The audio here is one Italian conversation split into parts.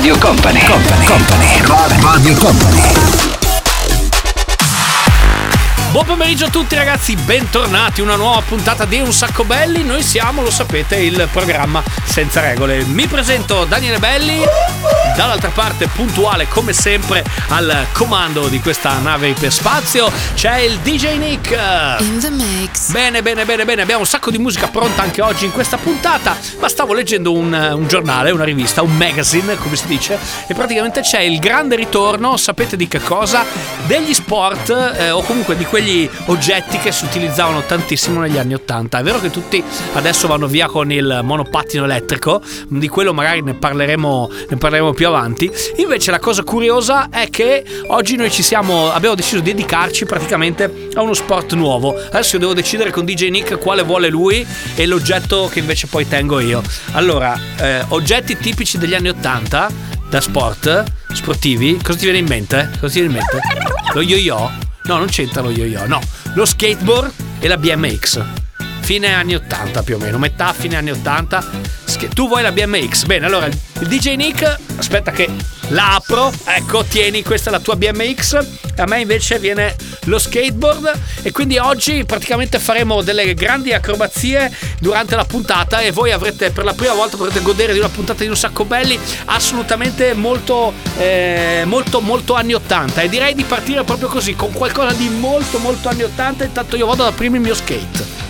Radio Company, Company, Company, Radio Company. Buon pomeriggio a tutti ragazzi, bentornati, una nuova puntata di Un Sacco Belli, noi siamo, lo sapete, il programma senza regole. Mi presento Daniele Belli, dall'altra parte puntuale come sempre al comando di questa nave iperspazio c'è il DJ Nick. In the mix. Bene, bene, bene, bene, abbiamo un sacco di musica pronta anche oggi in questa puntata, ma stavo leggendo un, un giornale, una rivista, un magazine, come si dice, e praticamente c'è il grande ritorno, sapete di che cosa? Degli sport eh, o comunque di quegli oggetti che si utilizzavano tantissimo negli anni 80. È vero che tutti adesso vanno via con il monopattino elettrico, di quello magari ne parleremo, ne parleremo più avanti. Invece la cosa curiosa è che oggi noi ci siamo, abbiamo deciso di dedicarci praticamente a uno sport nuovo. Adesso devo decidere con DJ Nick quale vuole lui e l'oggetto che invece poi tengo io. Allora, eh, oggetti tipici degli anni 80 da sport, sportivi, cosa ti viene in mente? Cosa ti viene in mente? Lo yo-yo? No, non c'entra lo yo-yo, no. Lo skateboard e la BMX. Fine anni 80 più o meno, metà fine anni 80. Sch- tu vuoi la BMX? Bene, allora il DJ Nick, aspetta che la apro. Ecco, tieni, questa è la tua BMX. A me invece viene lo skateboard e quindi oggi praticamente faremo delle grandi acrobazie durante la puntata e voi avrete per la prima volta potrete godere di una puntata di un sacco belli assolutamente molto eh, molto molto anni 80 e direi di partire proprio così con qualcosa di molto molto anni 80 intanto io vado ad aprire il mio skate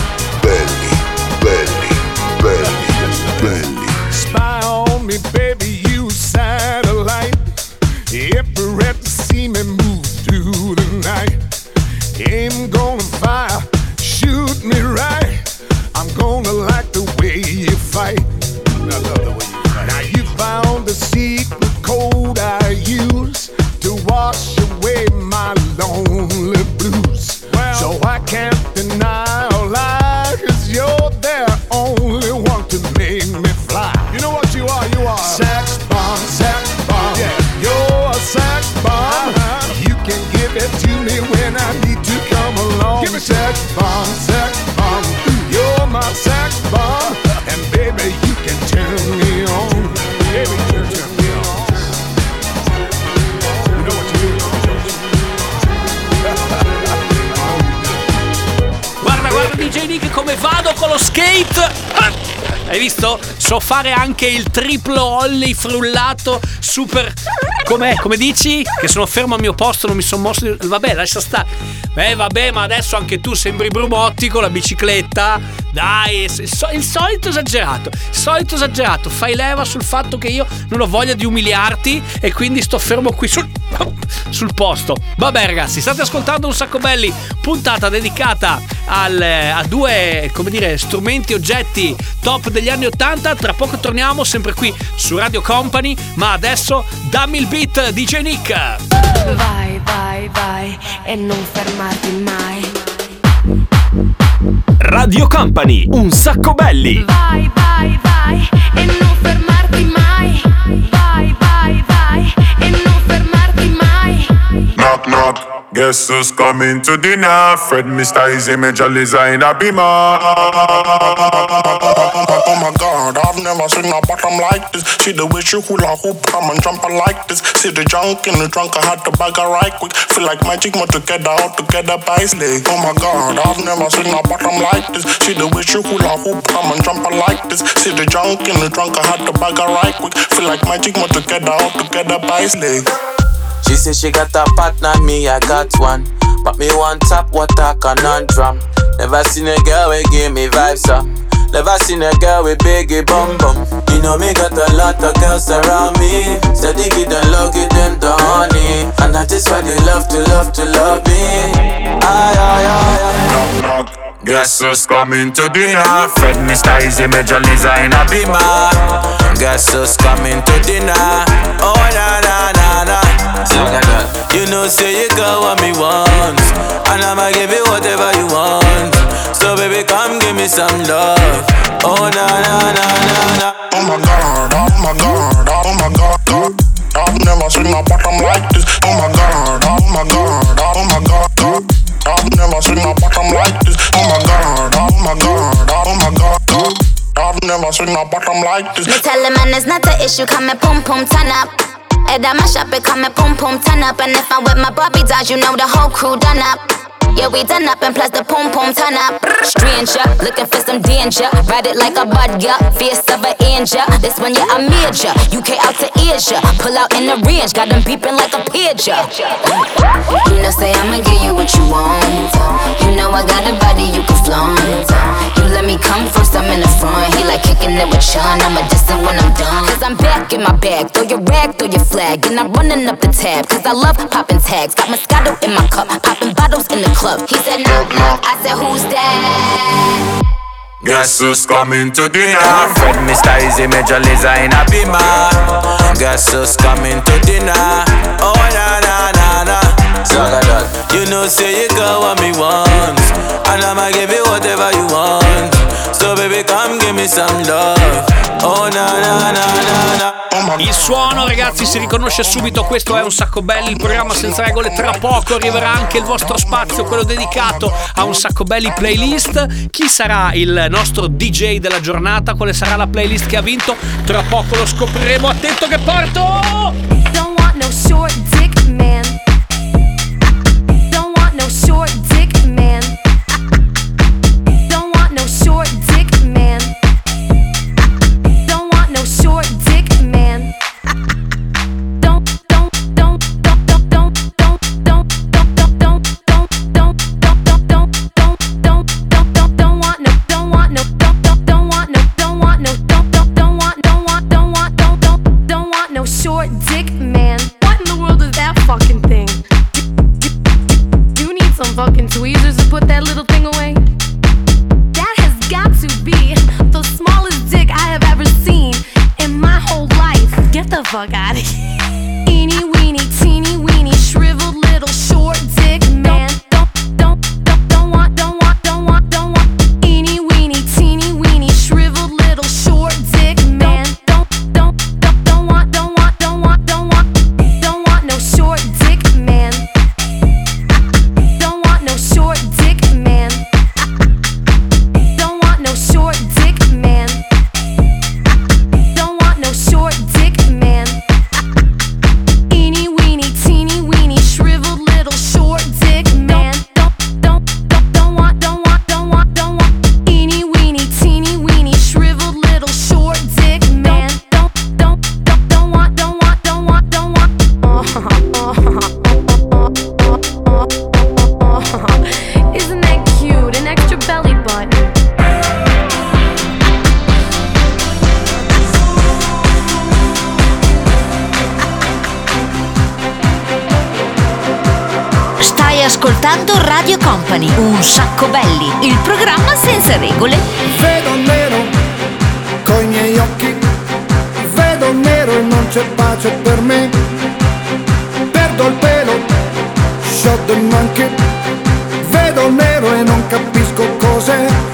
Anche il triplo ollie frullato super. Com'è? Come dici? Che sono fermo al mio posto, non mi sono mosso. Vabbè, lascia stare. Eh, vabbè, ma adesso anche tu sembri Brumotti con la bicicletta. Dai, il solito esagerato. Il solito esagerato. Fai leva sul fatto che io non ho voglia di umiliarti e quindi sto fermo qui sul, sul posto. Vabbè, ragazzi, state ascoltando un sacco belli. Puntata dedicata al- a due, come dire, strumenti, oggetti top degli anni 80. Tra poco torniamo sempre qui su Radio Company. Ma adesso dammi il beat, DJ Nick. Vai, vai, vai e non fermarti mai. Radio Company, un sacco belli. Vai, vai, vai e non fermarti mai. Vai, vai, vai e non fermarti mai. Knock knock. Guess who's coming to dinner? Fred Mr. Easy Major Liza in a beamer. Oh my god, I've never seen a bottom like this. See the way she hula hoop, come and jump like this. See the junk in the trunk, I had to bag her right quick. Feel like magic, more together, all together by slave. Oh my god, I've never seen a bottom like this. See the way she hula hoop, come and jump like this. See the junk in the trunk, I had to bag her right quick. Feel like magic, more together, all together by slave. She say she got a partner, me I got one. But me one tap water conundrum. Never seen a girl we give me vibes up. Never seen a girl with biggie bum bum. You know me got a lot of girls around me. Steady give them love, give them the honey. And that is why they love to love to love me. Aye aye aye aye. Knock knock. Guess who's coming to dinner? Fred Mr. Easy Major Liza in a. Beamer. Guess who's coming to dinner? Oh na na na na. You know say you got what me want, and I'ma give you whatever you want. So baby, come give me some love. Oh na na na na na. Oh my god, oh my god, oh my god, oh god. I've never seen a bottom like this. Oh my god, oh my god, oh my god, oh god. I've never seen a bottom like this. Oh my god, oh my god, oh my god, oh god. I've never seen a bottom like this. Me tell the man it's not an issue, come and pum pum turn up. Head on my shop, it come and pum pum turn up. And if I'm with my Barbie dolls, you know the whole crew done up. Yeah, we done up and plus the pum pum turn up. Stranger, looking for some danger. Ride it like a bud, yeah. Fierce of an angel. This one, yeah, I major. UK out to Asia. Pull out in the range, got them beeping like a pager. You know, say I'ma give you what you want. You know I got a body you can flaunt. You let me come first, I'm in the front. He like kicking it with Sean. I'm a distant when I'm done. Cause I'm back in my bag. Throw your rag, throw your flag. And I'm running up the tab. Cause I love popping tags. Got Moscato in my cup. Popping bottles in the club. He said, knock, knock. I said, who's that? Guess who's coming to dinner? Fred Mr. Easy Major Liza in a beamer. Guess who's coming to dinner? Oh na na na na. Zagadot. You know say you got what me want, and I'ma give you whatever you want. Baby, come give me some love. Oh na na na na na. Il suono, ragazzi, si riconosce subito. Questo è un sacco belli. Il programma senza regole. Tra poco arriverà anche il vostro spazio, quello dedicato a un sacco belli playlist. Chi sarà il nostro DJ della giornata? Quale sarà la playlist che ha vinto? Tra poco lo scopriremo. Attento che porto! Don't want no short ascoltando Radio Company, un sacco belli, il programma senza regole. Vedo nero coi miei occhi, vedo nero e non c'è pace per me. Perdo il pelo, shot the monkey, vedo nero e non capisco cos'è.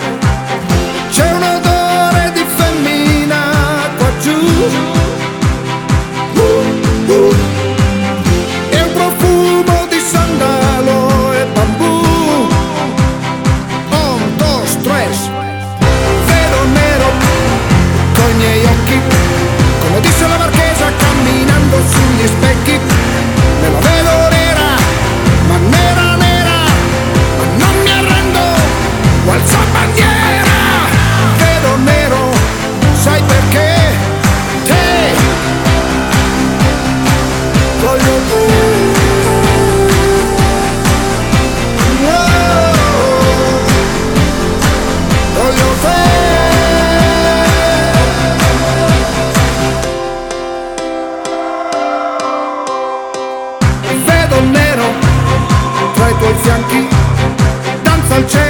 Al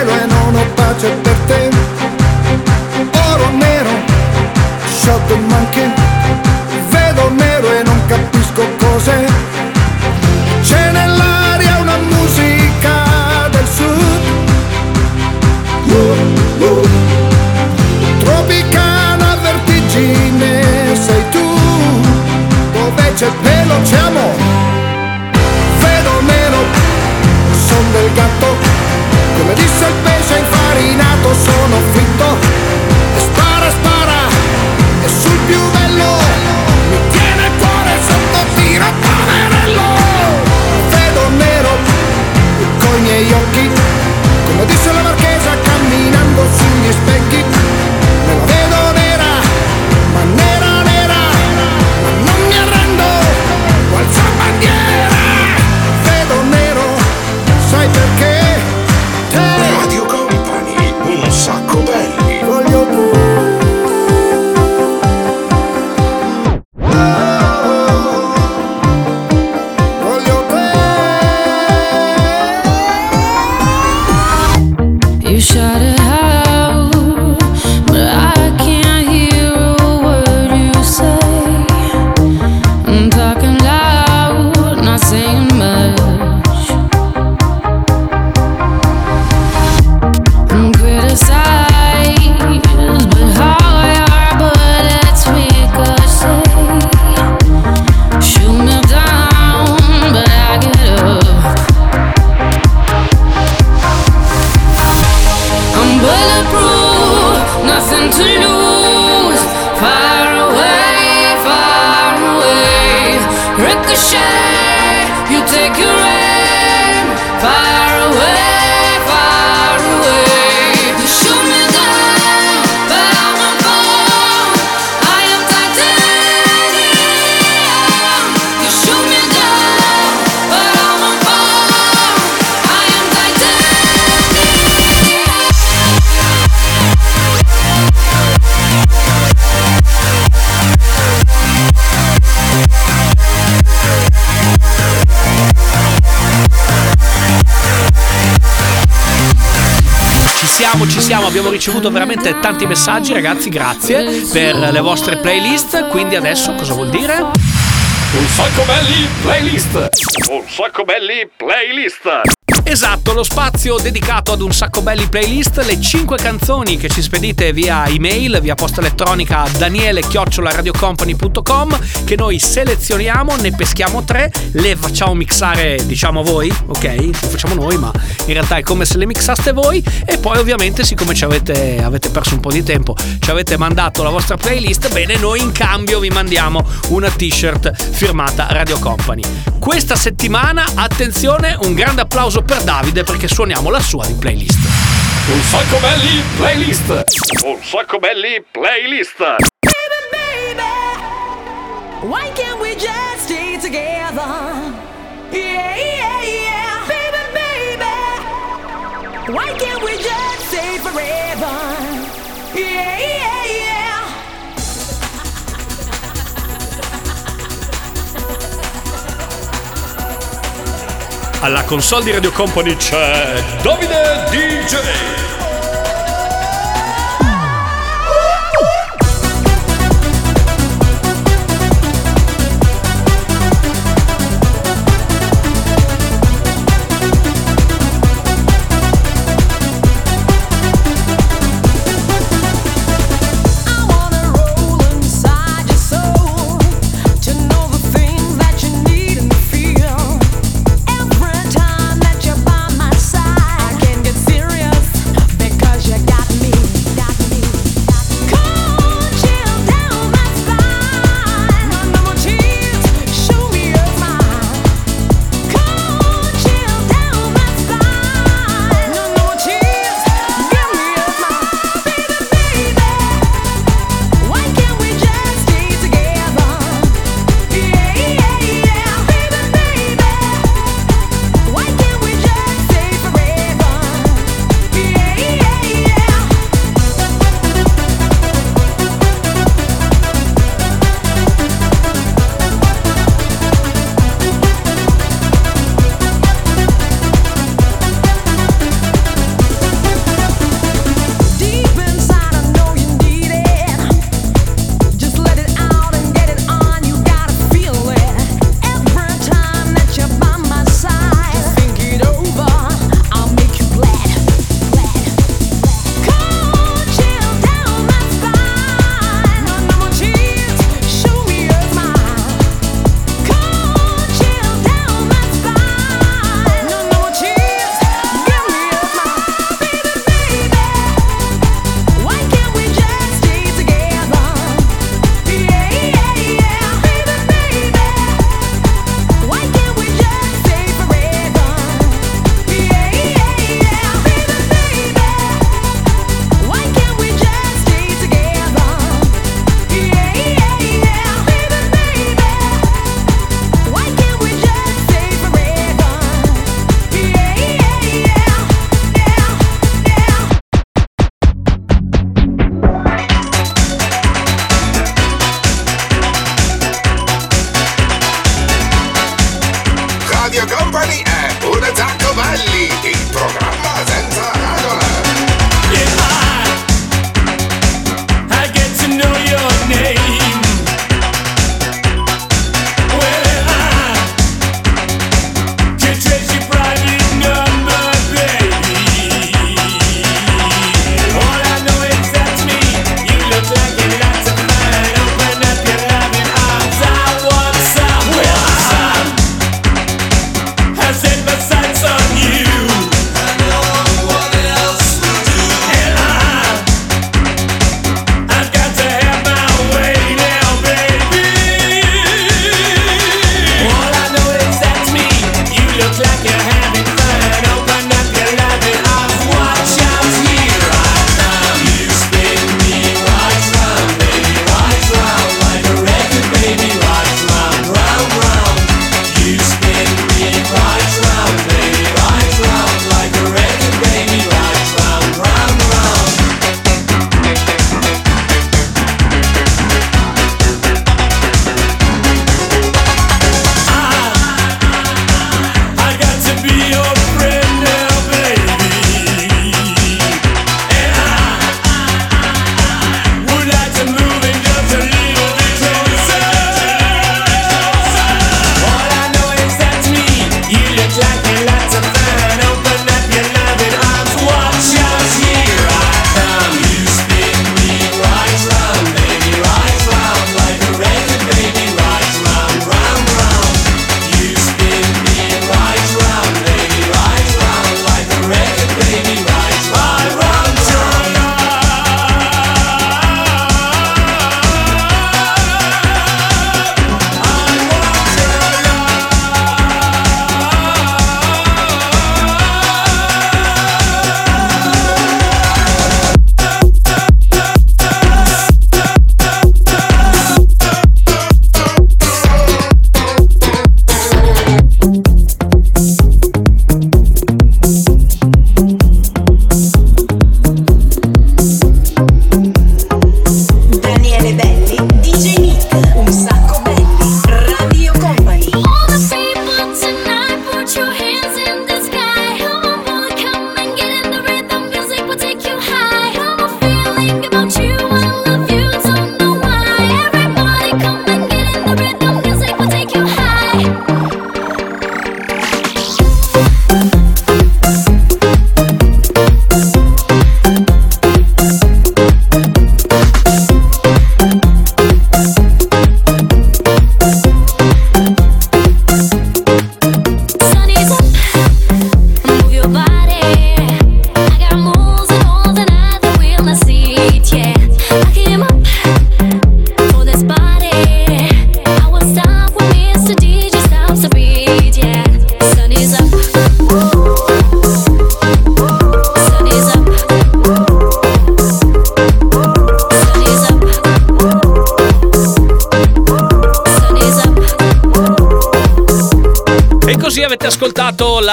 siamo, ci siamo, abbiamo ricevuto veramente tanti messaggi, ragazzi, grazie per le vostre playlist. Quindi adesso cosa vuol dire? Un sacco belli playlist. Un sacco belli playlist. Esatto, lo spazio dedicato ad un sacco belli playlist, le 5 canzoni che ci spedite via email, via posta elettronica a daniele-radiocompany.com che noi selezioniamo, ne peschiamo tre, le facciamo mixare, diciamo voi, ok? Lo facciamo noi, ma in realtà è come se le mixaste voi e poi ovviamente siccome ci avete, avete perso un po' di tempo, ci avete mandato la vostra playlist, bene, noi in cambio vi mandiamo una t-shirt firmata Radio Company. Questa settimana, attenzione, un grande applauso per Davide perché suoniamo la sua di playlist. Un sacco belli playlist. Un sacco belli playlist. Why can't we just stay together? Yeah, yeah, yeah. Baby, baby. Why can't we just stay forever? Yeah, yeah. Alla console di Radio Company c'è Davide DJ.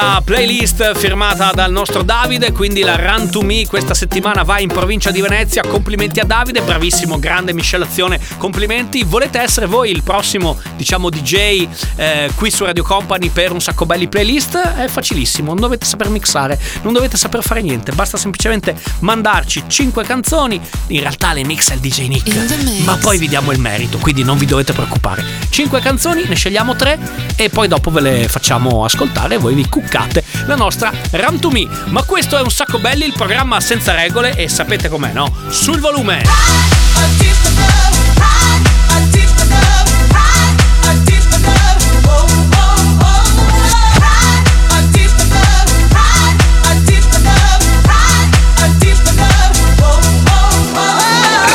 La playlist firmata dal nostro Davide, quindi la Run to Me questa settimana va in provincia di Venezia. Complimenti a Davide, bravissimo, grande miscelazione. Complimenti. Volete essere voi il prossimo, diciamo, DJ eh, qui su Radio Company per un sacco belli playlist? È facilissimo, non dovete saper mixare, non dovete saper fare niente, basta semplicemente mandarci 5 canzoni. In realtà le mixa il DJ Nick, ma poi vi diamo il merito, quindi non vi dovete preoccupare. 5 canzoni, ne scegliamo 3 e poi dopo ve le facciamo ascoltare e voi vi cuccate la nostra Run to Me. Ma questo è un sacco belli, il programma senza regole e sapete com'è, no? Sul volume.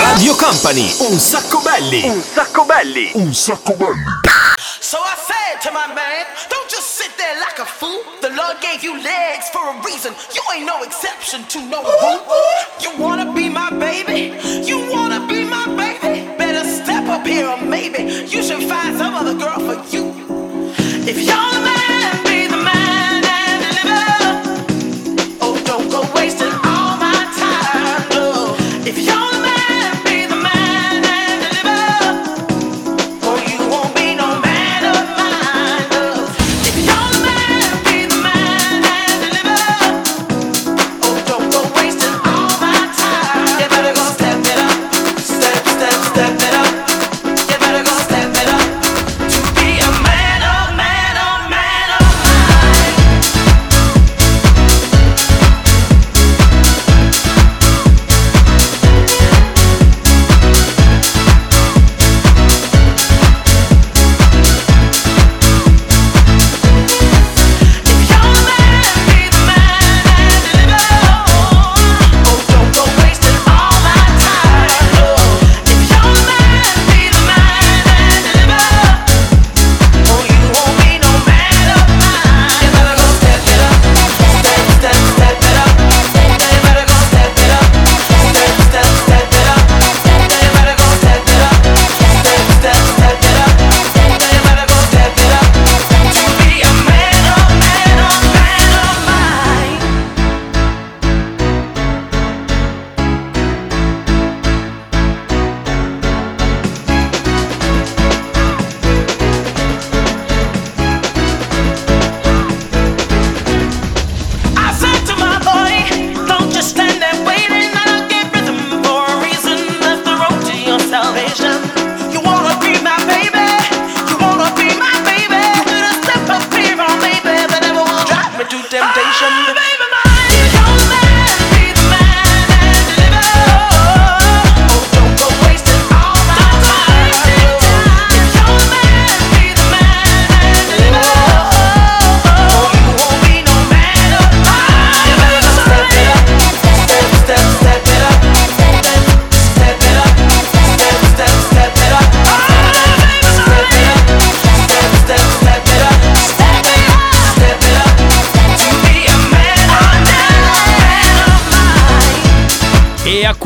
Radio Company, un sacco belli. Un sacco belli. Un sacco belli. So I said to my man, don't just sit there like a fool. Lord gave you legs for a reason. You ain't no exception to no rule. You wanna be my baby? You wanna be my baby? Better step up here or maybe you should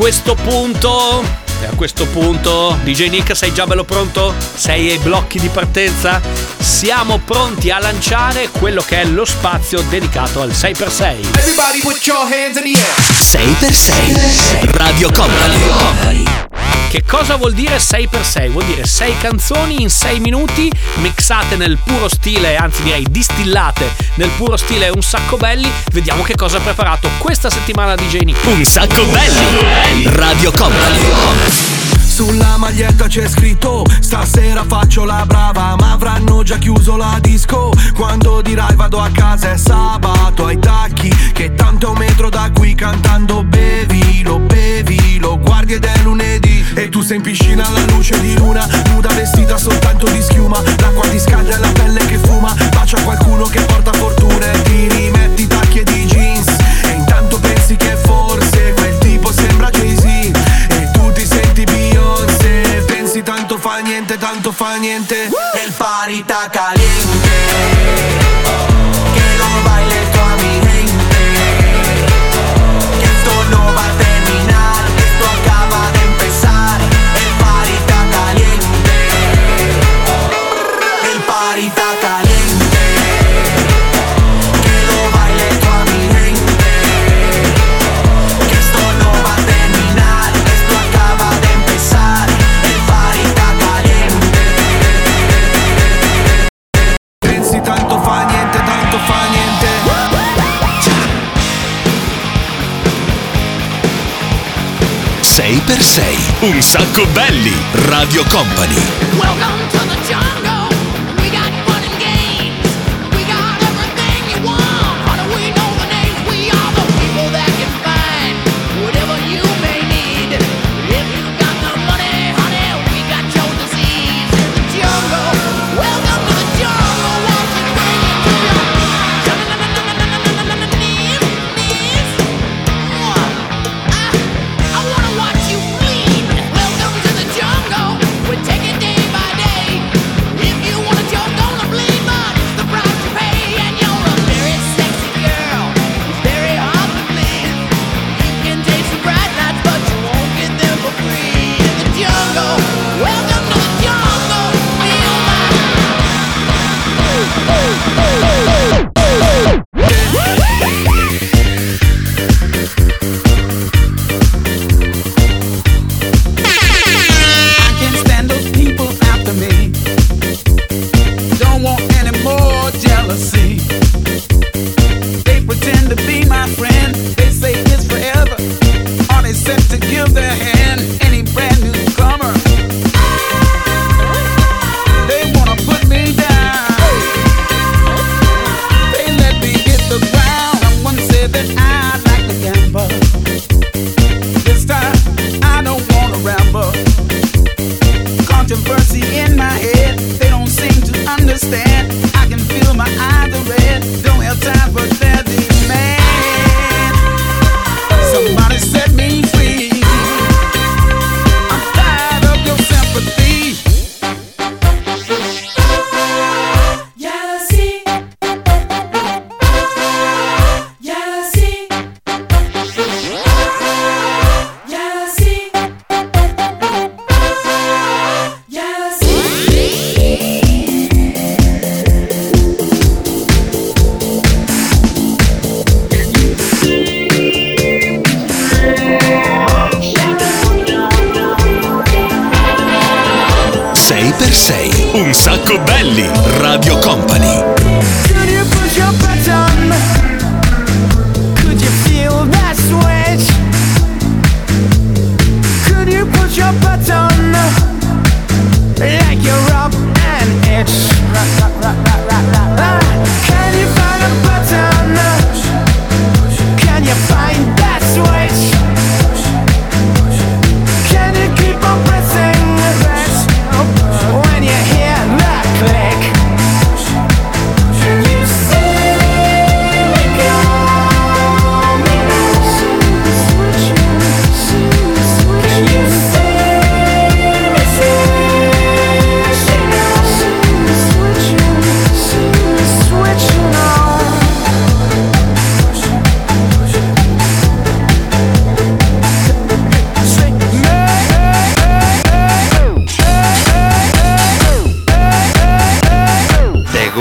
questo punto. E a questo punto, DJ Nick, sei già bello pronto? Sei ai blocchi di partenza? Siamo pronti a lanciare quello che è lo spazio dedicato al 6x6. Everybody put your hands in the air. 6x6 Radio Company. Che cosa vuol dire 6x6? Vuol dire 6 canzoni in 6 minuti mixate nel puro stile, anzi direi distillate nel puro stile un sacco belli. Vediamo che cosa ha preparato questa settimana DJ Nick. Un sacco belli. Radio Company. C'è scritto Stasera faccio la brava Ma avranno già chiuso la disco. Quando dirai vado a casa è sabato Ai tacchi Che tanto è un metro da qui Cantando bevilo, bevilo Guardi ed è lunedì. E tu sei in piscina alla luce di luna Nuda vestita soltanto di schiuma. L'acqua ti scalda e la pelle che fuma Bacia qualcuno che porta fortuna E ti rimetti tacchi ed i jeans. E intanto pensi che forse fa niente, tanto fa niente. El party caliente sacco belli. Radio Company.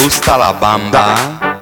ustala bamba.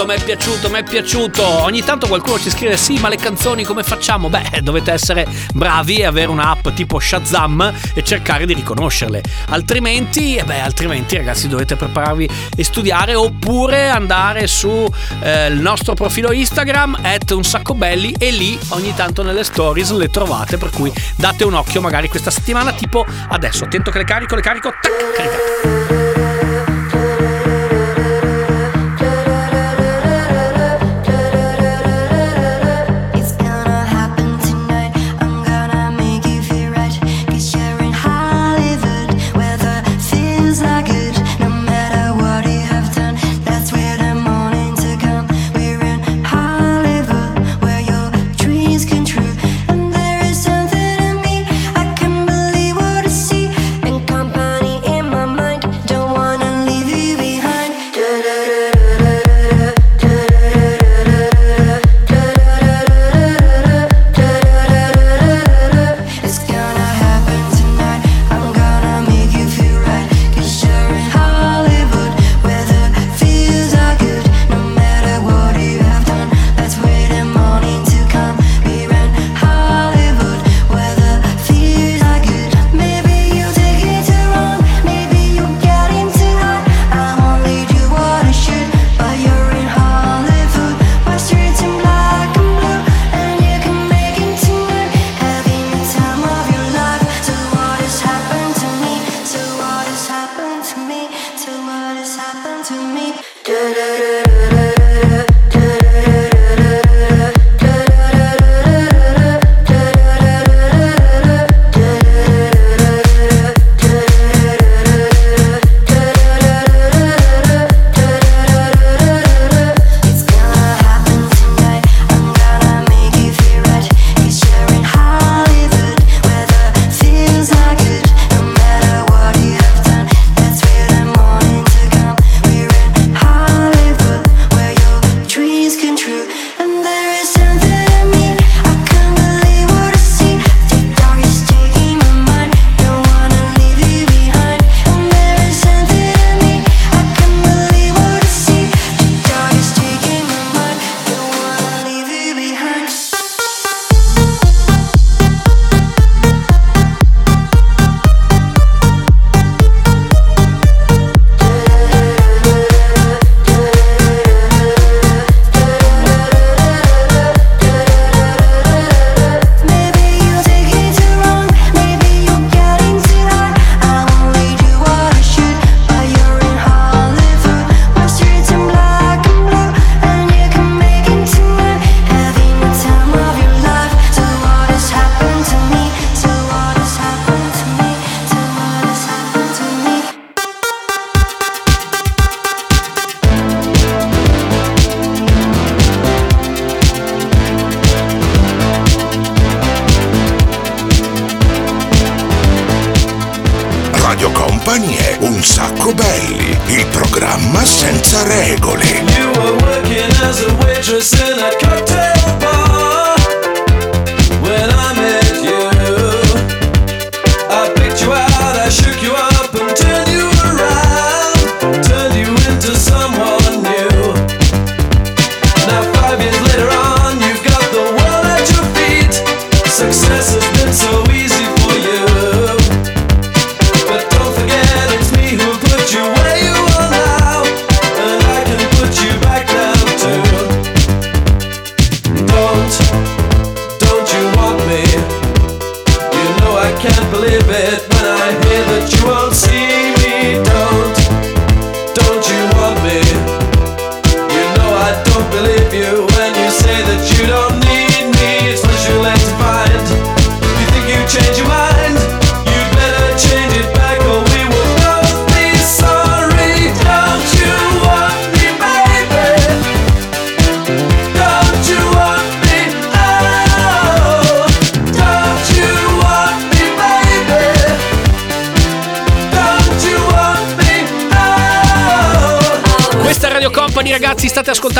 piaciuto, mi è piaciuto, mi è piaciuto. Ogni tanto qualcuno ci scrive sì, ma le canzoni come facciamo? Beh, eh, dovete essere bravi e avere un'app tipo Shazam e cercare di riconoscerle. Altrimenti, eh beh, altrimenti ragazzi dovete prepararvi e studiare oppure andare su eh, nostro profilo Instagram at un sacco belli e lì ogni tanto nelle stories le trovate, per cui date un occhio magari questa settimana tipo adesso, attento che le carico, le carico, tac, caricate.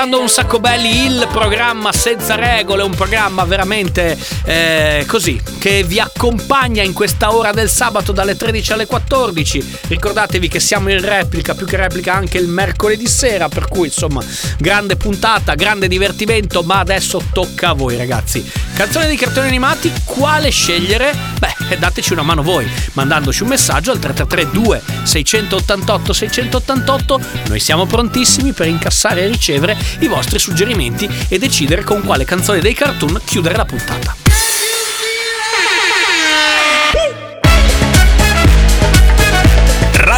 ascoltando un sacco belli il programma Senza Regole, un programma veramente eh, così che vi ha accompagna in questa ora del sabato dalle 13 alle 14. Ricordatevi che siamo in replica, più che replica anche il mercoledì sera, per cui insomma grande puntata, grande divertimento, ma adesso tocca a voi ragazzi. Canzone di cartoni animati, quale scegliere? Beh, eh, dateci una mano voi, mandandoci un messaggio al 332 688 688. Noi siamo prontissimi per incassare e ricevere i vostri suggerimenti e decidere con quale canzone dei cartoon chiudere la puntata.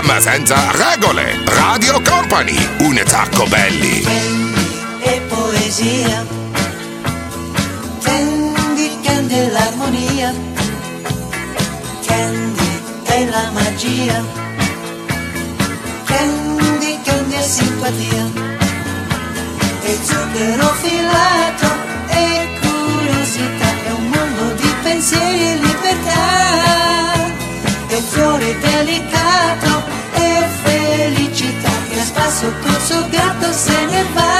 programma senza regole. Radio Company, un tacco belli. E poesia. Candy, candy, l'armonia. Candy, la magia. Candy, candy e simpatia. E zucchero filato e curiosità. È un mondo di pensieri e libertà. E fiori delicati so good, so gatos en el bar.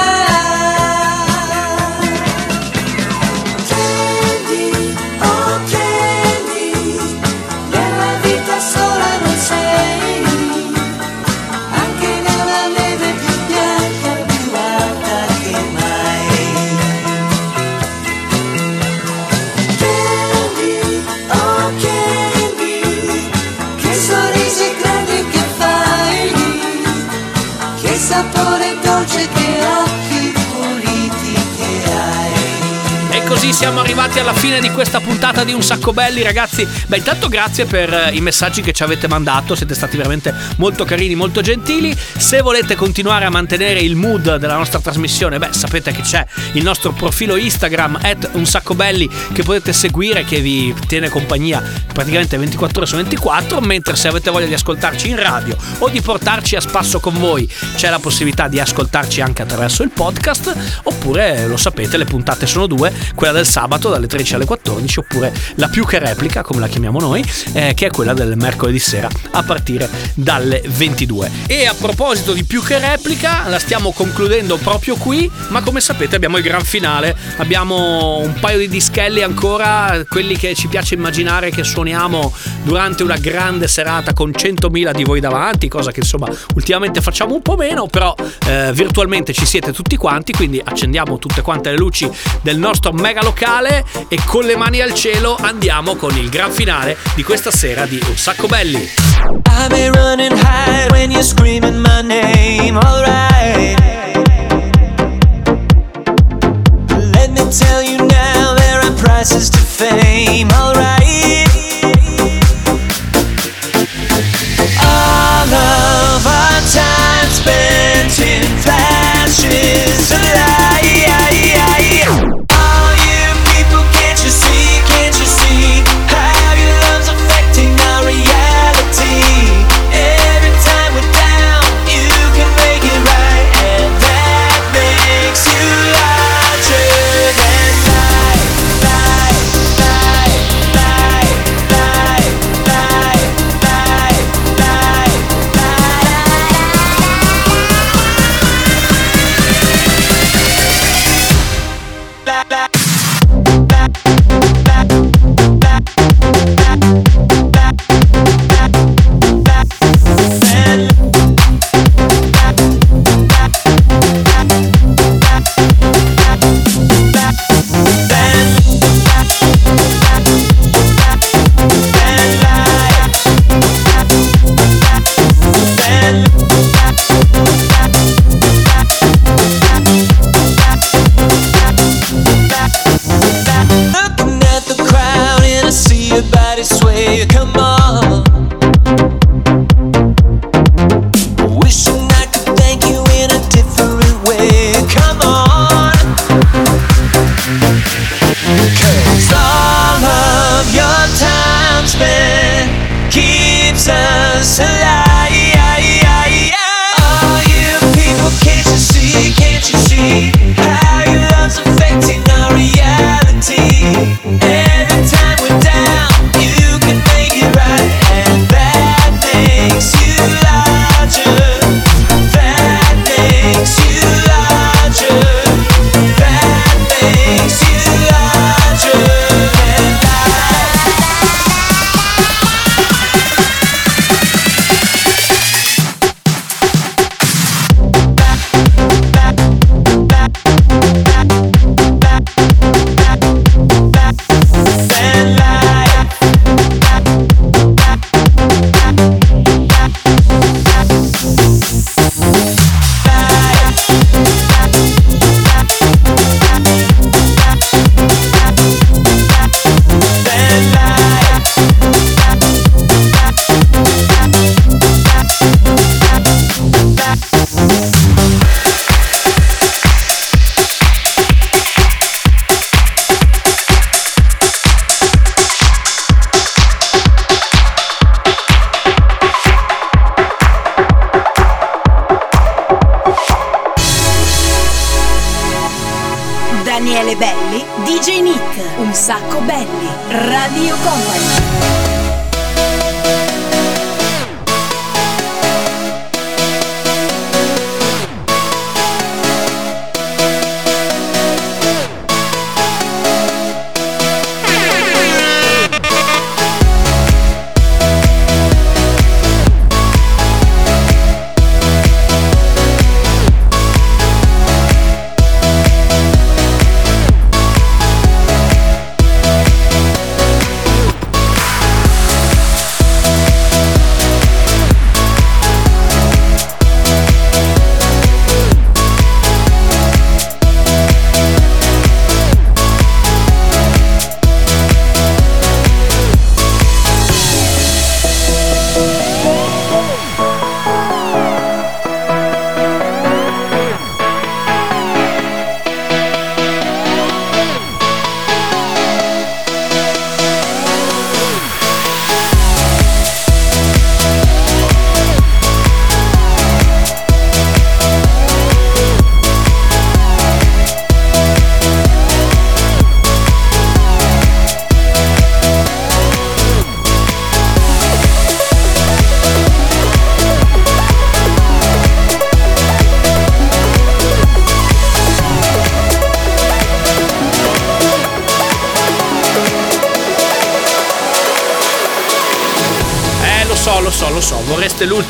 Siamo arrivati alla fine di questa puntata di Un Sacco Belli, ragazzi. Beh, intanto grazie per eh, i messaggi che ci avete mandato, siete stati veramente molto carini, molto gentili. Se volete continuare a mantenere il mood della nostra trasmissione, beh, sapete che c'è il nostro profilo Instagram, Un Sacco Belli, che potete seguire, che vi tiene compagnia praticamente 24 ore su 24, mentre se avete voglia di ascoltarci in radio o di portarci a spasso con voi, c'è la possibilità di ascoltarci anche attraverso il podcast, oppure lo sapete, le puntate sono due, quella del sabato dalle 13 alle 14, oppure la più che replica, come la chiamiamo noi, eh, che è quella del mercoledì sera a partire dalle 22. E a proposito di più che replica, la stiamo concludendo proprio qui, ma come sapete abbiamo il gran finale, abbiamo un paio di dischelli ancora, quelli che ci piace immaginare che suoniamo durante una grande serata con 100.000 di voi davanti, cosa che insomma ultimamente facciamo un po' meno, però eh, virtualmente ci siete tutti quanti, quindi accendiamo tutte quante le luci del nostro mega locale e con le mani al cielo andiamo con il gran finale di questa sera di Un Sacco Belli. I may run and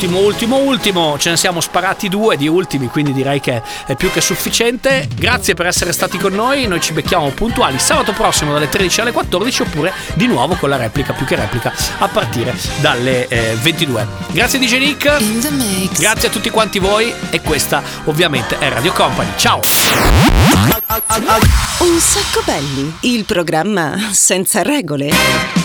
l'ultimo, ultimo, ultimo. Ce ne siamo sparati due di ultimi, quindi direi che è più che sufficiente. Grazie per essere stati con noi. Noi ci becchiamo puntuali sabato prossimo dalle 13 alle 14 oppure di nuovo con la replica, più che replica, a partire dalle eh, 22. Grazie DJ Nick. Grazie a tutti quanti voi e questa ovviamente è Radio Company. Ciao. Un sacco belli, il programma senza regole.